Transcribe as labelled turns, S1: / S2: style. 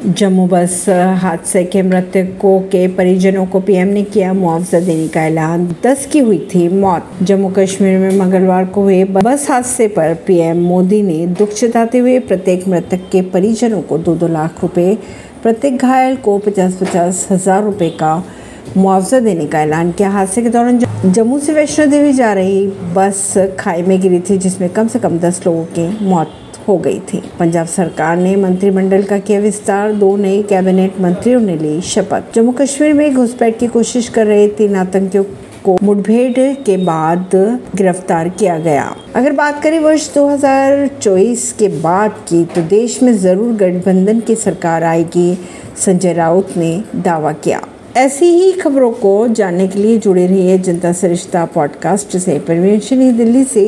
S1: जम्मू बस हादसे के मृतकों के परिजनों को पीएम ने किया मुआवजा देने का ऐलान। दस की हुई थी मौत। जम्मू कश्मीर में मंगलवार को हुए बस हादसे पर पीएम मोदी ने दुख जताते हुए प्रत्येक मृतक के परिजनों को दो दो लाख रुपए, प्रत्येक घायल को पचास पचास हज़ार रुपए का मुआवजा देने का ऐलान किया। हादसे के दौरान जम्मू से वैष्णो देवी जा रही बस खाई में गिरी थी, जिसमें कम से कम दस लोगों की मौत। हो गई थी। पंजाब सरकार ने मंत्रिमंडल का किया विस्तार। दो नए कैबिनेट मंत्रियों ने ली शपथ। जम्मू कश्मीर में घुसपैठ की कोशिश कर रहे तीन आतंकियों को मुठभेड़ के बाद गिरफ़्तार किया गया। अगर बात करें वर्ष 2024 के बाद की तो देश में ज़रूर गठबंधन की सरकार आएगी। संजय राउत ने दावा किया। ऐसी ही खबरों को जानने के लिए जुड़े रहिए जनता सरिश्ता पॉडकास्ट से। परवीन दिल्ली से।